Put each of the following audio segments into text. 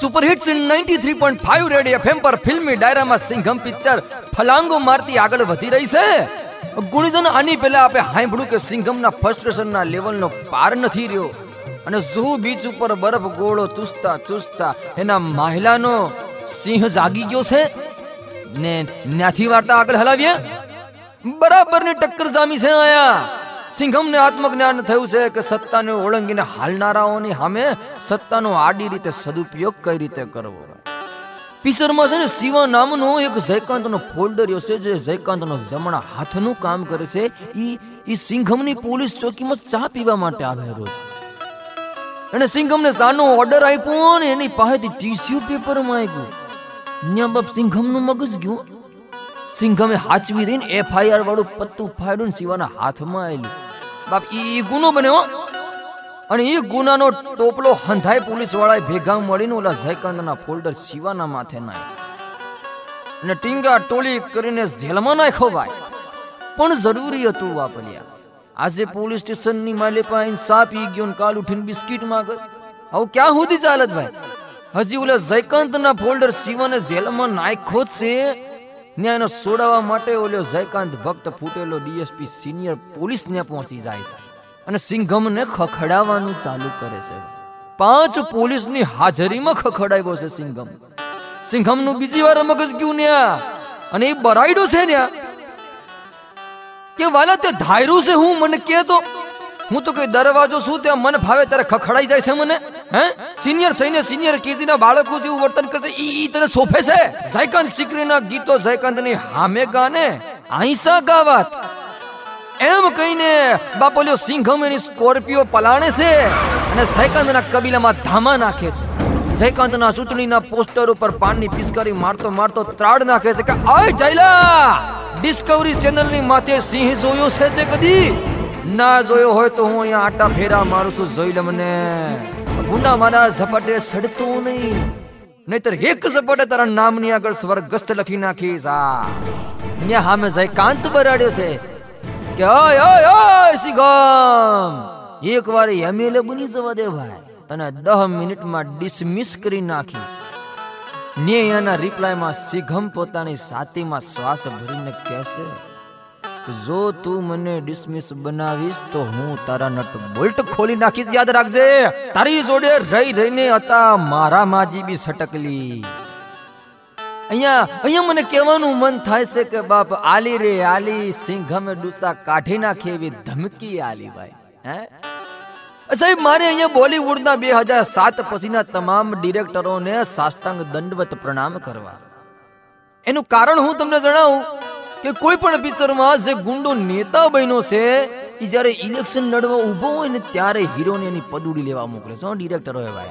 Super hits 93.5 Red FM પર ફિલ્મી ડાયરામાં Singham picture ફલાંગો મારતી આગળ વધી રહી છે. ગુણીજન આની પહેલા આપણે સાંભળ્યું કે સિંઘમના ફ્રસ્ટ્રેશનના લેવલનો પાર નથી રહ્યો. અને ઝૂ બીચ ઉપર બરફ ગોળો ચૂસતા ચૂસતા એના માહિલાનો સિંહ જાગી ગયો છે. ને ન્યાથી વાર્તા આગળ હલાવીએ. બરાબરની ટક્કર જામી છે આયા સિંઘમને આત્મજ્ઞાન થયું છે કે સત્તાને ઓળંગીને હાલનારાઓની સામે સત્તાનો આડી રીતે સદુપયોગ કઈ રીતે કરવો? પિસરમાં છે ને શિવા નામનો એક જયકાંતનો ફોલ્ડર છે, જે જયકાંતનો જમણા હાથનું કામ કરે છે. ઈ ઈ સિંઘમની પોલીસ ચોકીમાં ચા પીવા માટે આવે રોજ અને સિંઘમને સાનો ઓર્ડર આપ્યો ને એની પાસેથી ટીસ્યુ પેપર માંગ્યું ન્યા બાપ સિંઘમનું મગજ ગયું. સિંઘમે હાચવી રહીને એફઆઈઆર વાળું પત્તું ફાડ્યું શિવાના હાથમાં આવેલું બાપ, ઈ ગુનો બન્યો અને એ ગુનાનો ટોપલો હંધાઈ પોલીસ વાળાએ ભેગા મળીને ઓલા જયકાંતના ફોલ્ડર શિવાના માથે નાખ્યો. અને ટીંગા ટોલી કરીને જેલમાં નાખ્યો ભાઈ. પણ જરૂરી હતું વાપર્યા. આજે પોલીસ સ્ટેશનની માલે પાસે સાપ ઈ ગયો કાલ ઉઠીને બિસ્કિટ માંગે. હવે ક્યાં સુધી ચાલત ભાઈ? હજી ઓલા જયકાંતના ફોલ્ડર શિવાને જેલમાં નાખ્યો છે. ને એનો સોડાવવા માટે ઓલ્યો જયકાંત ભક્ત ફૂટેલો ડીએસપી સિનિયર પોલીસ ને પહોંચી જાય છે અને સિંઘમને ખખડાવવાનું ચાલુ કરે છે. પાંચ પોલીસની હાજરીમાં ખખડાવ્યો છે સિંઘમ. સિંઘમનું બીજી વાર મગજ ગયું ને અને એ બરાઈડો છે ને કે વાલા, તે ધાયરું છે હું? મને કે તો. હું તો કઈ દરવાજો શું, ત્યાં મન ભાવે ત્યારે ખખડાઈ જાય છે મને? હે? સિનિયર થઈને સિનિયર કેજી ના બાળકો જેવું વર્તન કરશે, ઈ તને સોફે છે? જયકાંત સિકરીના ગીતો જયકાંતની હામે ગાને આઈસા ગાવાત. એમ કહીને બાપોલ્યો સિંઘમ એની સ્કોર્પિયો પલાણે છે અને જયકાંતના કબીલામાં ધામા નાખે છે. જયકાંતના સૂંટણીના પોસ્ટર ઉપર પાનની પિસ્કારી મારતો મારતો ત્રાડ નાખે છે કે, આય જયલા! ડિસ્કવરી ચેનલની માથે સિંહ જોયો છે તે કદી? ના જોયો હોય તો હું અહીંયા આટા ફેરા મારું છું, જોઈ લે મને. ગુંડા મારા ઝપટે સડતો નહીં. નહીતર એક ઝપટે તારા નામની આગળ સ્વર્ગસ્થ લખી નાખીશ. આ. ન્યા હામે જયકાંત બરાડ્યો છે. કે ઓય ઓય ઓય, સિગમ. એક એમએલએ બની જવા દે ભાઈ. અને દહ મિનિટમાં ડિસમિસ કરી નાખી ને એના રિપ્લાયમાં સિઘમ પોતાની સાતીમાં શ્વાસ ભરીને કહેશે. જો તું મને ડિસમિસ બનાવીશ તો હું તારા નટ બોલ્ટ ખોલી નાખીશ, યાદ રાખજે. તારી જોડે રહી રહીને હતા મારા માજી બી સટકલી. અહીંયા અહીંયા મને કહેવાનું મન થાય છે કે બાપ, આલી રે, આલી, સિંઘમે ડૂસા કાઢી નાખે એવી ધમકી આલી ભાઈ, હે? સાહેબ, મારે અહીંયા બોલિવૂડના બે હજાર સાત પછીના તમામ ડિરેક્ટરોને સાષ્ટાંગ દંડવત પ્રણામ કરવા. એનું કારણ હું તમને જણાવું. કે કોઈ પણ પિક્ચરમાં જે ગુંડો નેતા બન્યો છે એ જ્યારે ઇલેક્શન લડવા ઊભો હોય ને ત્યારે હીરોને એની પદુડી લેવા મોકલે છે. ડિરેક્ટર હોય ભાઈ.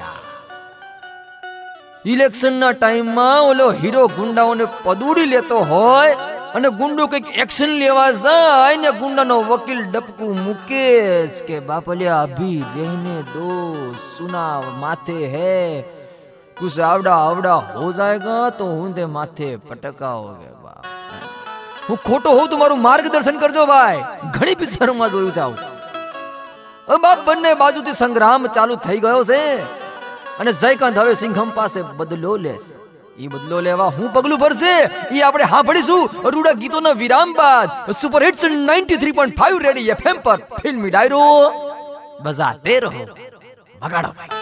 ઇલેક્શનના ટાઈમમાં ઓલો હીરો ગુંડાઓને પદુડી લેતો હોય અને ગુંડો કંઈક એક્શન લેવા જાય ને ગુંડાનો વકીલ ડપકું મૂકે કે, બાપલિયા અભી રહેને દો સુના માથે હે. કુછ આવડા આવડા હો જાયગા તો હું તે માથે પટકાઓગે હું ખોટો હોઉં તો મારું માર્ગદર્શન કરજો ભાઈ. ઘણી પિક્ચરોમાં જોયું છે આવું. બાપ બંને બાજુથી સંગ્રામ ચાલુ થઈ ગયો છે અને જયકાંત હવે સિંઘમ પાસે બદલો લેશે એ બદલો લેવા હું પગલું ભરશે? એ આપણે સાંભળીશું રૂડા ગીતોના વિરામ બાદ સુપર હિટ્સ 93.5 રેડી એફએમ પર ફિલ્મી ડાયરો. બજાતે રહો. વગાડો ભાઈ.